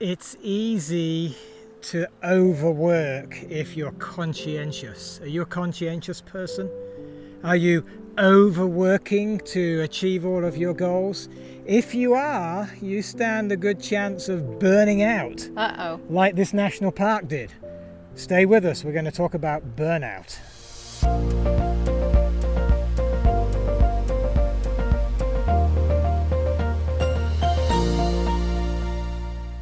It's easy to overwork if you're conscientious. Are you a conscientious person? Are you overworking to achieve all of your goals? If you are, you stand a good chance of burning out, Uh oh. like this national park did. Stay with us, we're going to talk about burnout.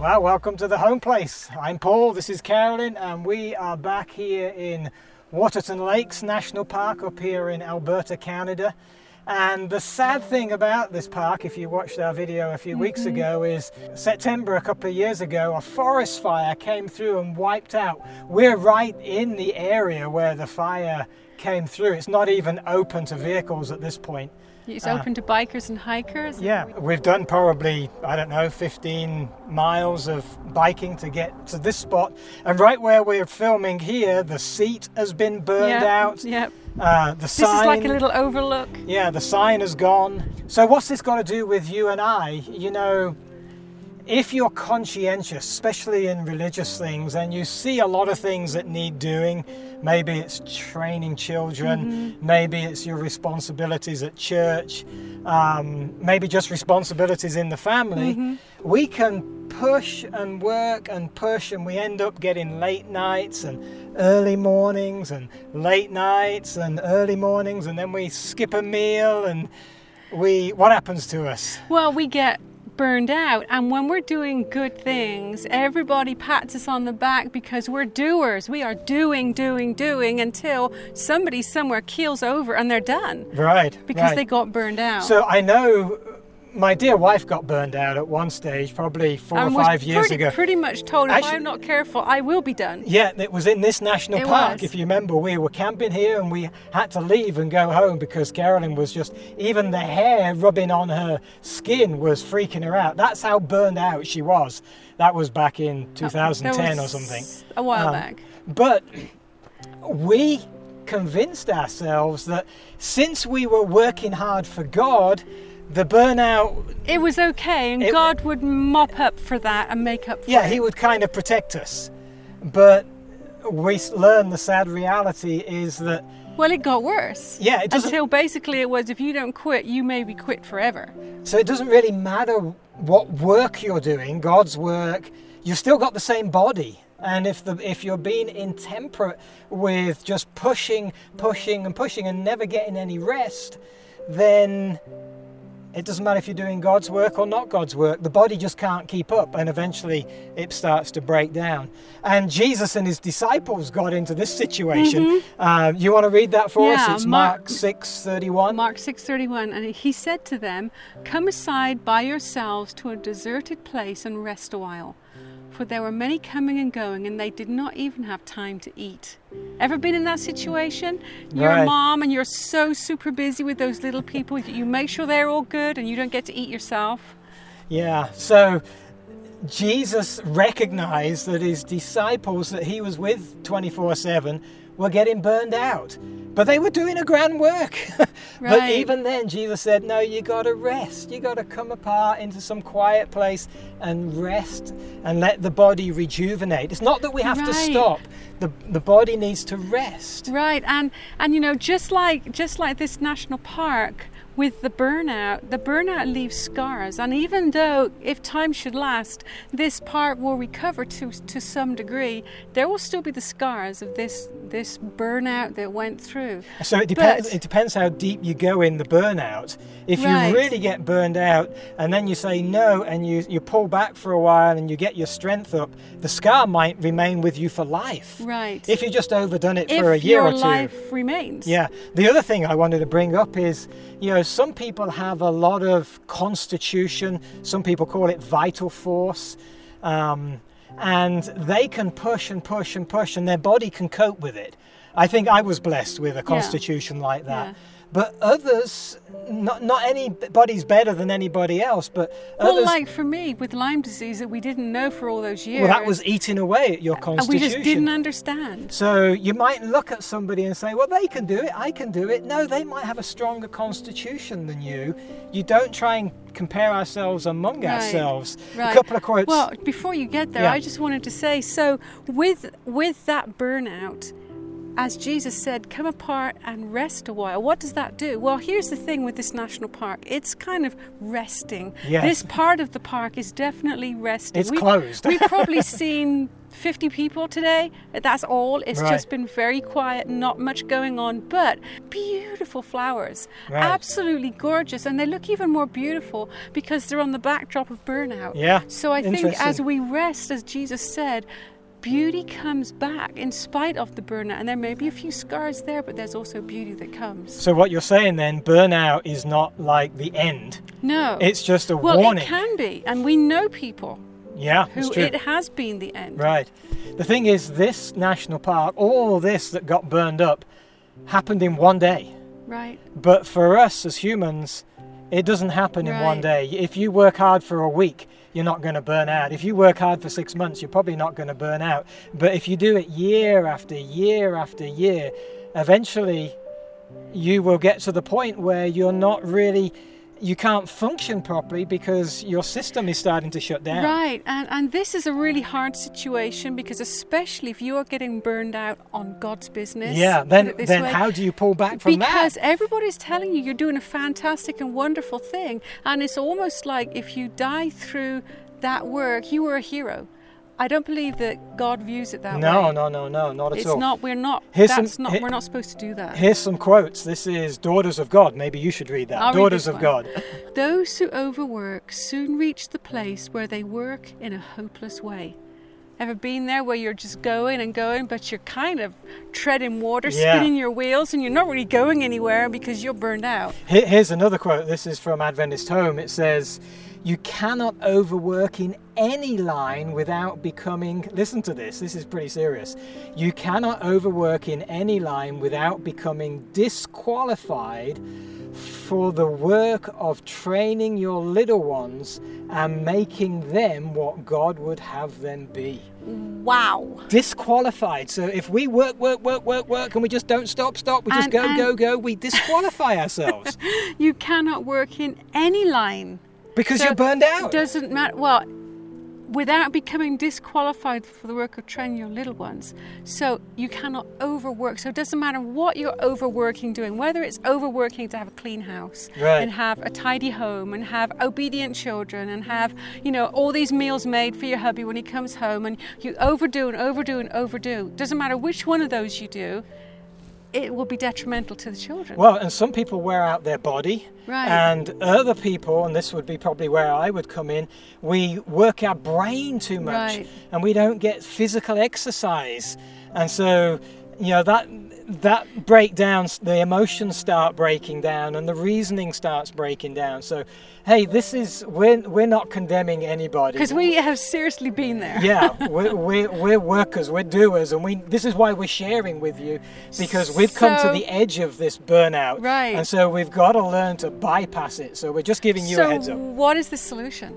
Well, welcome to the home place. I'm Paul, this is Carolyn, and we are back here in Waterton Lakes National Park up here in Alberta, Canada. And the sad thing about this park, if you watched our video a few weeks mm-hmm. ago, is September a couple of years ago, a forest fire came through and wiped out. We're right in the area where the fire came through. It's not even open to vehicles at this point. It's open to bikers and hikers. Uh, Yeah, we've done probably, I don't know, 15 miles of biking to get to this spot. And right where we're filming here, the seat has been burned Yep, out. Yep. Uh, the This sign, is like a little overlook. yeah, the sign has gone. So what's this got to do with you and I? You know, if you're conscientious, especially in religious things, and you see a lot of things that need doing, maybe it's training children, maybe it's your responsibilities at church, um, maybe just responsibilities in the family, we can push and work and push, and we end up getting late nights and early mornings and late nights and early mornings, and then we skip a meal and we what happens to us? Well, we get burned out, and when we're doing good things, everybody pats us on the back because we're doers. We are doing, doing, doing until somebody somewhere keels over and they're done Right. because right. they got burned out. So I know my dear wife got burned out at one stage, probably four and or five years pretty, ago. pretty much told if I'm not careful, I will be done. Yeah, it was in this national It park. was. If you remember, we were camping here and we had to leave and go home because Carolyn was just, even the hair rubbing on her skin was freaking her out. That's how burned out she was. That was back in 2010 That or something. A while Um, back. But we convinced ourselves that since we were working hard for God, the burnout, It was okay, and it- God would mop up for that and make up for yeah, it. He would kind of protect us. But we learned the sad reality is that, Well, it got worse. yeah, it Until basically it was if you don't quit, you may be quit forever. so it doesn't really matter what work you're doing, God's work, you've still got the same body. And if the if you're being intemperate with just pushing, pushing, and pushing and never getting any rest, then it doesn't matter if you're doing God's work or not God's work. The body just can't keep up, and eventually it starts to break down. And Jesus and his disciples got into this situation. Uh, you want to read that for Yeah, us? It's Mark- Mark six thirty one. Mark 6:31 and he said to them, "Come aside by yourselves to a deserted place and rest a while." For there were many coming and going and they did not even have time to eat. Ever been in that situation? You're a mom and you're so super busy with those little people that you make sure they're all good and you don't get to eat yourself. Yeah. So Jesus recognized that his disciples that he was with 24 7 were getting burned out. But they were doing a grand work. but even then, Jesus said, No, you got to rest. You got to come apart into some quiet place and rest and let the body rejuvenate. It's not that we have to stop, the, the body needs to rest. Right, and and you know, just like just like this national park with the burnout, the burnout leaves scars. And even though, if time should last, this park will recover to to some degree, there will still be the scars of this this burnout that went through. So it depends. But- it depends how deep you go in the burnout. If Right. you really get burned out, and then you say no, and you you pull back for a while, and you get your strength up, the scar might remain with you for life. Right. If you just overdone it if for a year or two. your life remains. Yeah. The other thing I wanted to bring up is, you know, some people have a lot of constitution. Some people call it vital force. Um, and they can push and push and push, and their body can cope with it. I think I was blessed with a constitution like that. But others, not not anybody's better than anybody else, but Well, others. like for me with Lyme disease that we didn't know for all those years. well, that was eating away at your constitution. and we just didn't understand. So you might look at somebody and say, well, they can do it, I can do it. No, they might have a stronger constitution than you. You don't try and compare ourselves among Right, ourselves. right. A couple of quotes. Well, before you get there, Yeah. I just wanted to say so with with that burnout, as Jesus said, come apart and rest a while. What does that do? Well, here's the thing with this national park. It's kind of resting. Yes. This part of the park is definitely resting. It's We've- closed. We've probably seen 50 people today. That's all. It's Right. just been very quiet, not much going on, but beautiful flowers. Right. Absolutely gorgeous. And they look even more beautiful because they're on the backdrop of burnout. Yeah, So I think as we rest, as Jesus said, beauty comes back in spite of the burnout. And there may be a few scars there, but there's also beauty that comes. so what you're saying then, burnout is not like the end. No. It's just a well, warning. it can be. And we know people yeah, who true. it has been the end. Right. The thing is, this national park, all this that got burned up, happened in one day. Right. But for us as humans, it doesn't happen in one day. If you work hard for a week, you're not going to burn out. If you work hard for six months, you're probably not going to burn out. But if you do it year after year after year, eventually you will get to the point where you're not really, you can't function properly because your system is starting to shut down. Right, and, and this is a really hard situation because, especially if you are getting burned out on God's business. Yeah, then, then way, how do you pull back from because that? Because everybody's telling you you're doing a fantastic and wonderful thing, and it's almost like if you die through that work, you were a hero. I don't believe that God views it that No, way. no, no, no, no, not at it's all. not. We're not. Here's some- not. we're not supposed to do that. Here's some quotes. This is Daughters of God. Maybe you should read that. I'll Daughters this of one. God. Those who overwork soon reach the place where they work in a hopeless way. Ever been there where you're just going and going, but you're kind of treading water, Yeah. spinning your wheels, and you're not really going anywhere because you're burned out? Here's another quote. This is from Adventist Home. It says, You cannot overwork in any line without becoming. Listen to this, this is pretty serious. You cannot overwork in any line without becoming disqualified for the work of training your little ones and making them what God would have them be. Wow. Disqualified. So if we work, work, work, work, work, and we just don't stop, stop, we just And- go, and- go, go, we disqualify ourselves. You cannot work in any line. Because So you're burned out. It doesn't matter. Well, without becoming disqualified for the work of training your little ones. So you cannot overwork. So it doesn't matter what you're overworking doing, whether it's overworking to have a clean house Right. and have a tidy home and have obedient children and have, you know, all these meals made for your hubby when he comes home and you overdo and overdo and overdo. Doesn't matter which one of those you do, it will be detrimental to the children. Well, and some people wear out their body, Right. and other people, and this would be probably where I would come in, we work our brain too much, Right. and we don't get physical exercise, and so you know that that breakdowns, the emotions start breaking down, and the reasoning starts breaking down. So, hey, this is we're we're not condemning anybody Because we have seriously been there. yeah, we're, we're, we're workers, we're doers, and we this is why we're sharing with you because we've come to the edge of this burnout, Right. And so we've got to learn to bypass it. So we're just giving you so a heads up. what is the solution?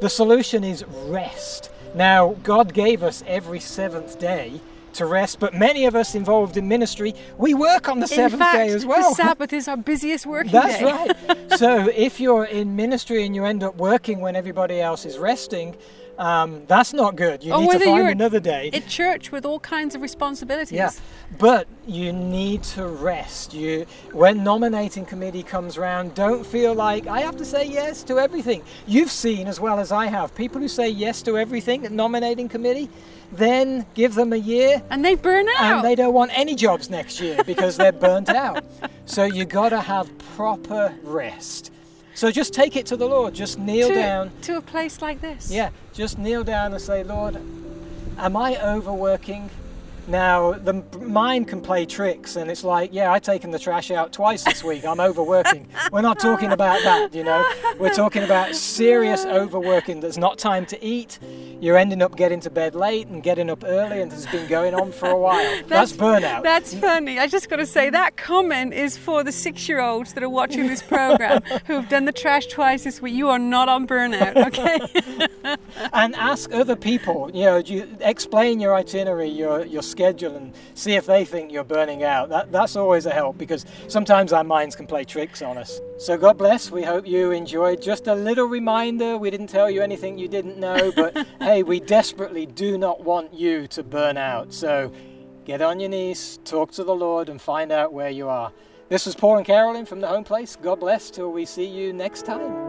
The solution is rest. Now, God gave us every seventh day to rest, but many of us involved in ministry, we work on the In seventh fact, day as well. the Sabbath is our busiest working That's day. right. so if you're in ministry and you end up working when everybody else is resting, um, that's not good. You Or need to find another day. At church with all kinds of responsibilities. Yeah, but you need to rest. You, when nominating committee comes round, don't feel like I have to say yes to everything. You've seen as well as I have people who say yes to everything at nominating committee, then give them a year And they burn out. and they don't want any jobs next year because they're burnt out. So you got to have proper rest. So just take it to the Lord. Just kneel to, down. to a place like this. Yeah, just kneel down and say, Lord, am I overworking? Now, the mind can play tricks, and it's like, yeah, I've taken the trash out twice this week. I'm overworking. We're not talking about that, you know. We're talking about serious overworking. There's not time to eat. You're ending up getting to bed late and getting up early, and it's been going on for a while. that's, burnout. That's funny. I just got to say that comment is for the six-year-olds that are watching this program who've done the trash twice this week. You are not on burnout, okay? and ask other people. You know, you explain your itinerary, your your schedule, and see if they think you're burning out. That that's always a help because sometimes our minds can play tricks on us. So God bless. We hope you enjoyed. Just a little reminder: we didn't tell you anything you didn't know, but hey, we desperately do not want you to burn out. So get on your knees, talk to the Lord, and find out where you are. This was Paul and Carolyn from the home place. God bless till we see you next time.